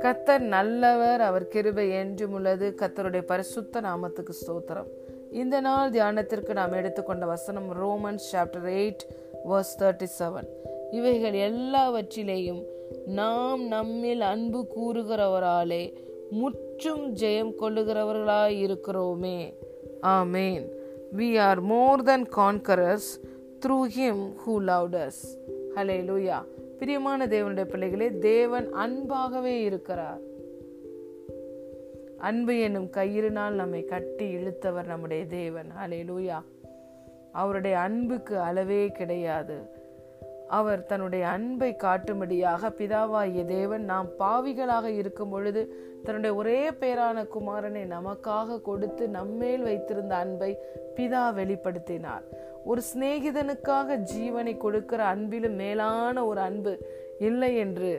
கத்தர் நல்லவர் அவர் கிருபை என்றும் உள்ளது. கத்தருடைய பரிசுத்த நாமத்துக்கு ஸ்தோத்திரம். இந்த நாள் தியானத்திற்கு நாம் எடுத்துக்கொண்ட வசனம் Romans chapter eight verse thirty seven. இவைகள் எல்லாவற்றிலேயும் நாம் நம்மில் அன்பு கூறுகிறவராலே முற்றும் ஜெயம் கொள்ளுகிறவர்களாய் இருக்கிறோமே ஆமேன். We are more than conquerors through him who loved us hallelujah பிரியமான தேவனுடைய பிள்ளைகளே தேவன் அன்பாகவே இருக்கிறார். அன்பு என்னும் கயிறினால் நம்மை கட்டி இழுத்தவர் நம்முடைய தேவன். ஹலே லூயா அவருடைய அன்புக்கு அளவே கிடையாது. அவர் தன்னுடைய அன்பை காட்டும்படியாக பிதாவாகிய தேவன் நாம் பாவிகளாக இருக்கும் பொழுது தன்னுடைய ஒரே பேரான குமாரனை நமக்காக கொடுத்து நம்மேல் வைத்திருந்த அன்பை பிதா வெளிப்படுத்தினார். ஒரு சிநேகிதனுக்காக ஜீவனை கொடுக்கிற அன்பிலும் மேலான ஒரு அன்பு இல்லை என்று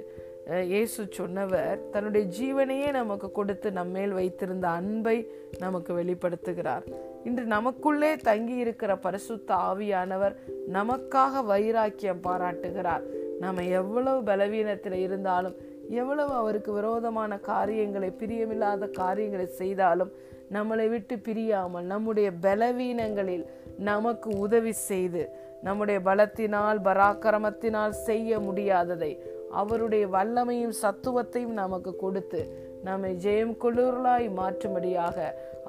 இயேசு சொன்னவர். தன்னுடைய ஜீவனையே நமக்கு கொடுத்து நம்மேல் வைத்திருந்த அன்பை நமக்கு வெளிப்படுத்துகிறார். இன்று நமக்குள்ளே தங்கி இருக்கிற பரிசுத்த ஆவியானவர் நமக்காக வைராக்கியம் பாராட்டுகிறார். நம்ம எவ்வளவு பலவீனத்தில் இருந்தாலும் எவ்வளவு அவருக்கு விரோதமான காரியங்களை பிரியமில்லாத காரியங்களை செய்தாலும் நம்மளை விட்டு பிரியாமல் நம்முடைய பலவீனங்களில் நமக்கு உதவி செய்து நம்முடைய பலத்தினால் பராக்கிரமத்தினால் செய்ய முடியாததை அவருடைய வல்லமையும் சத்துவத்தையும் நமக்கு கொடுத்து நம்மை ஜெயம் கொள்ளுவர்களாய் மாற்றும்படியாக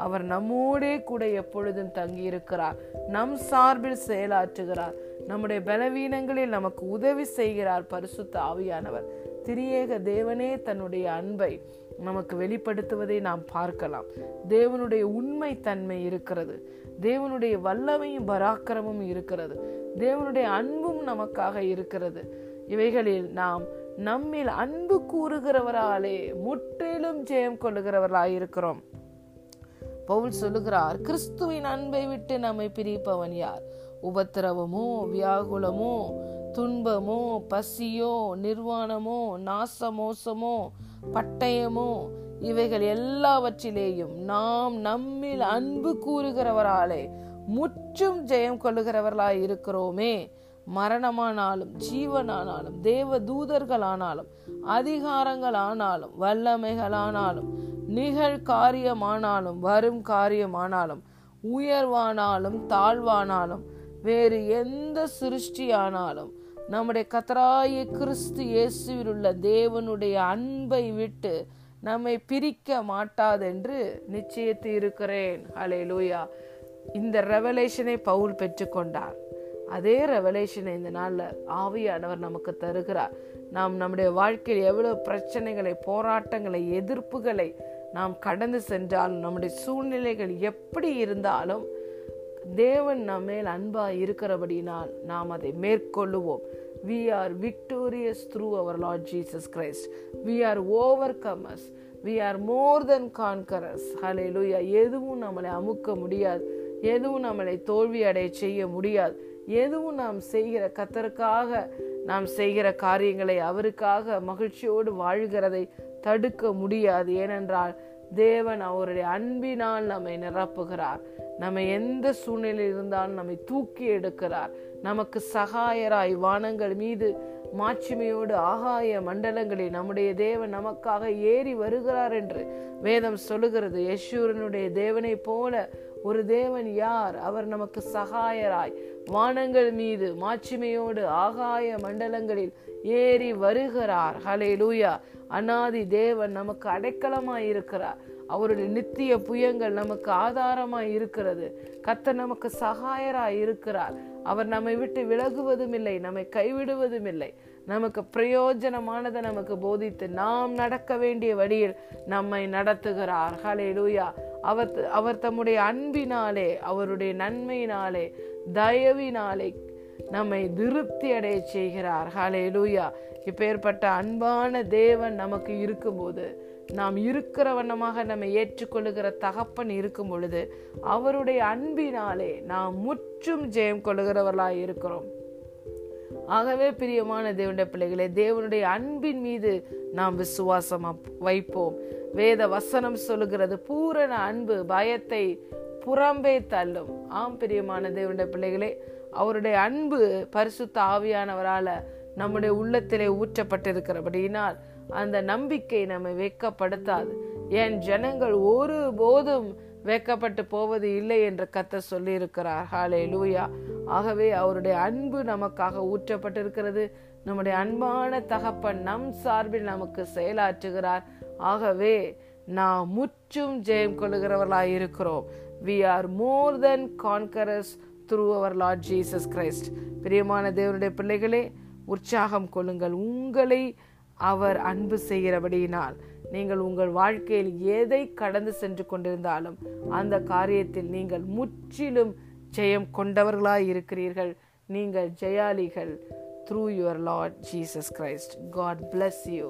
அவர் நம்மோடே கூட எப்பொழுதும் தங்கியிருக்கிறார். நம் சார்பில் செயலாற்றுகிறார். நம்முடைய பலவீனங்களில் நமக்கு உதவி செய்கிறார் பரிசுத்த ஆவியானவர். திரியேக தேவனே தன்னுடைய அன்பை நமக்கு வெளிப்படுத்துவதை நாம் பார்க்கலாம். தேவனுடைய உண்மை தன்மை இருக்கிறது. தேவனுடைய வல்லமையும் பராக்கிரமும் இருக்கிறது. தேவனுடைய அன்பும் நமக்காக இருக்கிறது. இவைகளில் நாம் நம்மில் அன்பு கூறுகிறவராலே முற்றிலும் ஜெயம் கொள்ளுகிறவர்களாய் இருக்கிறோம் பவுல் சொல்லுகிறார் கிறிஸ்துவின் அன்பை விட்டு நம்மை பிரிப்பவன் யார்? உபத்திரவமோ வியாகுலமோ துன்பமோ பசியோ நிர்வாணமோ நாசமோசமோ பட்டயமோ இவைகள் எல்லாவற்றிலேயும் நாம் நம்மில் அன்பு கூறுகிறவராலே முற்றும் ஜெயம் கொள்ளுகிறவர்களாய் இருக்கிறோமே. மரணமானாலும் ஜீவனானாலும் தேவ தூதர்களானாலும் அதிகாரங்களானாலும் வல்லமைகளானாலும் நிகழ் காரியமானாலும் வரும் காரியமானாலும் உயர்வானாலும் தாழ்வானாலும் வேறு எந்த சிருஷ்டியானாலும் நம்முடைய கத்தராய கிறிஸ்து இயேசுவில் உள்ள தேவனுடைய அன்பை விட்டு நம்மை பிரிக்க மாட்டாதென்று நிச்சயத்து இருக்கிறேன். அலே லூயா இந்த ரெவலேஷனை பவுல் பெற்றுக்கொண்டார். அதே ரெவலேஷனை இந்த நாளில் ஆவியானவர் நமக்கு தருகிறார். நாம் நம்முடைய வாழ்க்கையில் எவ்வளவு பிரச்சனைகளை போராட்டங்களை எதிர்ப்புகளை நாம் கடந்து சென்றாலும் நம்முடைய சூழ்நிலைகள் எப்படி இருந்தாலும் தேவன் நம்மேல் அன்பா இருக்கிறபடினால் நாம் அதை மேற்கொள்ளுவோம். We are victorious through our Lord Jesus Christ we are overcomers we are more than conquerors hallelujah எதுவும் நம்மளை அமுக்க முடியாது. எதுவும் நம்மளை தோல்வி அடைய செய்ய முடியாது. எதுவும் நாம் செய்கிற கத்தருக்காக நாம் செய்கிற காரியங்களை அவருக்காக மகிழ்ச்சியோடு வாழ்கிறதை தடுக்க முடியாது. ஏனென்றால் தேவன் அவருடைய அன்பினால் நம்மை நிரப்புகிறார். நம்ம எந்த சூழ்நிலையில் இருந்தாலும் நம்மை தூக்கி எடுக்கிறார். நமக்கு சகாயராய் வானங்கள் மீது மாட்சிமையோடு ஆகாய மண்டலங்களில் நம்முடைய தேவன் நமக்காக ஏறி வருகிறார் என்று வேதம் சொல்லுகிறது. யசூரனுடைய தேவனை போல ஒரு தேவன் யார்? அவர் நமக்கு சகாயராய். வானங்கள் மீது மாட்சிமையோடு ஆகாய மண்டலங்களில் ஏறி வருகிறார். ஹலே லூயா அனாதி தேவன் நமக்கு அடைக்கலமாய் இருக்கிறார். அவருடைய நித்திய புயங்கள் நமக்கு ஆதாரமாய் இருக்கிறது. கத்த நமக்கு சகாயராய் இருக்கிறார். அவர் நம்மை விட்டு விலகுவதும் இல்லை நம்மை கைவிடுவதும் இல்லை நமக்கு பிரயோஜனமானதை நமக்கு போதித்து நாம் நடக்க வேண்டிய வழியில் நம்மை நடத்துகிறார். ஹலே லூயா அவர் அவர் தம்முடைய அன்பினாலே அவருடைய நன்மையினாலே தயவினாலே நம்மை திருப்தி அடைய செய்கிறார். ஹலே லூயா இப்பேற்பட்ட அன்பான தேவன் நமக்கு இருக்கும்போது நாம் இருக்கிற வண்ணமாக நம்மை ஏற்றுக்கொள்ளுகிற தகப்பன் இருக்கும் பொழுது அவருடைய அன்பினாலே நாம் முற்றும் ஜெயம் கொள்ளுகிறவர்களாய் இருக்கிறோம். ஆகவே பிரியமான தேவனுடைய பிள்ளைகளே தேவனுடைய அன்பின் மீது நாம் விசுவாசமா வைப்போம். வேத வசனம் சொல்லுகிறது பூரண அன்பு பயத்தை புறம்பே தள்ளும். ஆம் பிரியமான தேவனுடைய பிள்ளைகளே அவருடைய அன்பு பரிசுத்த ஆவியானவரால நம்முடைய உள்ளத்திலே ஊற்றப்பட்டிருக்கிறபடியினால் அந்த நம்பிக்கை நம்மை வெக்கப்படுத்தாது என் ஜனங்கள் ஒரு போதும் வெக்கப்பட்டு போவது இல்லை என்று கத்த சொல்லியிருக்கிறார். ஹாலே லூயா ஆகவே அவருடைய அன்பு நமக்காக ஊற்றப்பட்டிருக்கிறது. நம்முடைய அன்பான தகப்பன் நம் சார்பில் நமக்கு செயலாற்றுகிறார். ஆகவே நாம் முற்றும் ஜெயம் கொள்ளுகிறவர்களாய் இருக்கிறோம். We are more than conquerors through our Lord Jesus Christ பிரியமான தேவனுடைய பிள்ளைகளே உற்சாகம் கொள்ளுங்கள். உங்களை அவர் அன்பு செய்கிறபடியினால் நீங்கள் உங்கள் வாழ்க்கையில் எதை கடந்து சென்று கொண்டிருந்தாலும் அந்த காரியத்தில் நீங்கள் முற்றிலும் ஜெயம் கொண்டவர்களாய் இருக்கிறீர்கள். நீங்கள் ஜெயாலிகள் through your Lord Jesus Christ God bless you